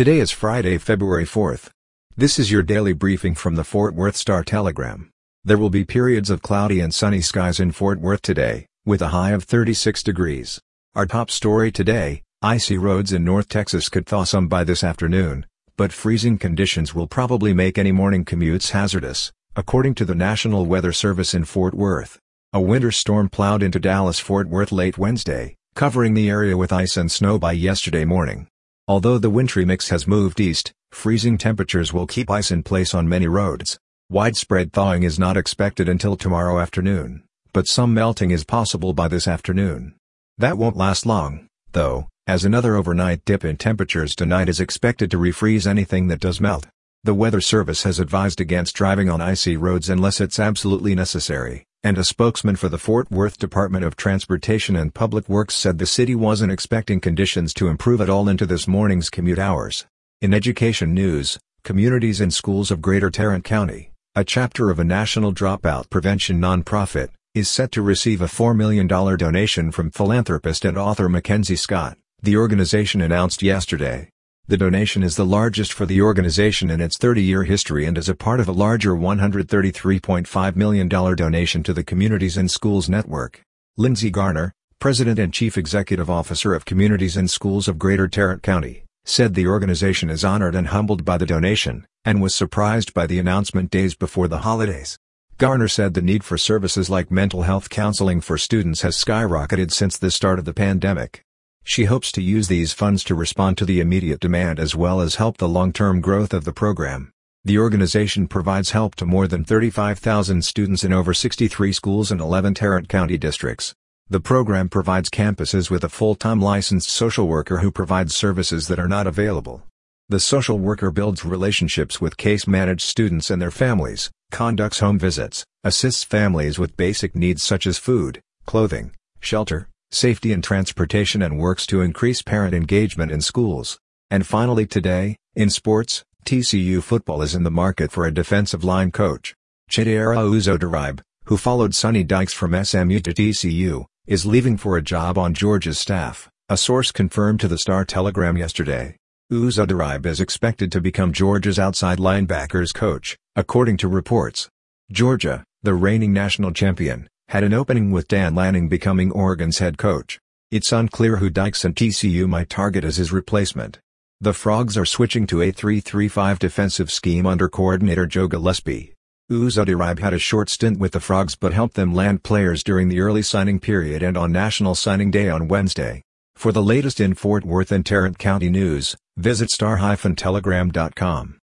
Today is Friday, February 4th. This is your daily briefing from the Fort Worth Star Telegram. There will be periods of cloudy and sunny skies in Fort Worth today, with a high of 36 degrees. Our top story today, icy roads in North Texas could thaw some by this afternoon, but freezing conditions will probably make any morning commutes hazardous, according to the National Weather Service in Fort Worth. A winter storm plowed into Dallas-Fort Worth late Wednesday, covering the area with ice and snow by yesterday morning. Although the wintry mix has moved east, freezing temperatures will keep ice in place on many roads. Widespread thawing is not expected until tomorrow afternoon, but some melting is possible by this afternoon. That won't last long, though, as another overnight dip in temperatures tonight is expected to refreeze anything that does melt. The Weather Service has advised against driving on icy roads unless it's absolutely necessary and a spokesman for the Fort Worth Department of Transportation and Public Works said the city wasn't expecting conditions to improve at all into this morning's commute hours. In education news, Communities In Schools of Greater Tarrant County, a chapter of a national dropout prevention nonprofit, is set to receive a $4 million donation from philanthropist and author MacKenzie Scott, the organization announced yesterday. The donation is the largest for the organization in its 30-year history and is a part of a larger $133.5 million donation to the Communities In Schools Network. Lindsay Garner, President and Chief Executive Officer of Communities In Schools of Greater Tarrant County, said the organization is honored and humbled by the donation, and was surprised by the announcement days before the holidays. Garner said the need for services like mental health counseling for students has skyrocketed since the start of the pandemic. She hopes to use these funds to respond to the immediate demand as well as help the long-term growth of the program. The organization provides help to more than 35,000 students in over 63 schools and 11 Tarrant County districts. The program provides campuses with a full-time licensed social worker who provides services that are not available. The social worker builds relationships with case-managed students and their families, conducts home visits, assists families with basic needs such as food, clothing, shelter, safety and transportation and works to increase parent engagement in schools. And finally today, in sports, TCU football is in the market for a defensive line coach. Chidera Uzo-Diribe, who followed Sonny Dykes from SMU to TCU, is leaving for a job on Georgia's staff, a source confirmed to the Star Telegram yesterday. Uzo-Diribe is expected to become Georgia's outside linebackers coach, according to reports. Georgia, the reigning national champion, had an opening with Dan Lanning becoming Oregon's head coach. It's unclear who Dykes and TCU might target as his replacement. The Frogs are switching to a 3-3-5 defensive scheme under coordinator Joe Gillespie. Uzo-Diribe had a short stint with the Frogs but helped them land players during the early signing period and on National Signing Day on Wednesday. For the latest in Fort Worth and Tarrant County news, visit star-telegram.com.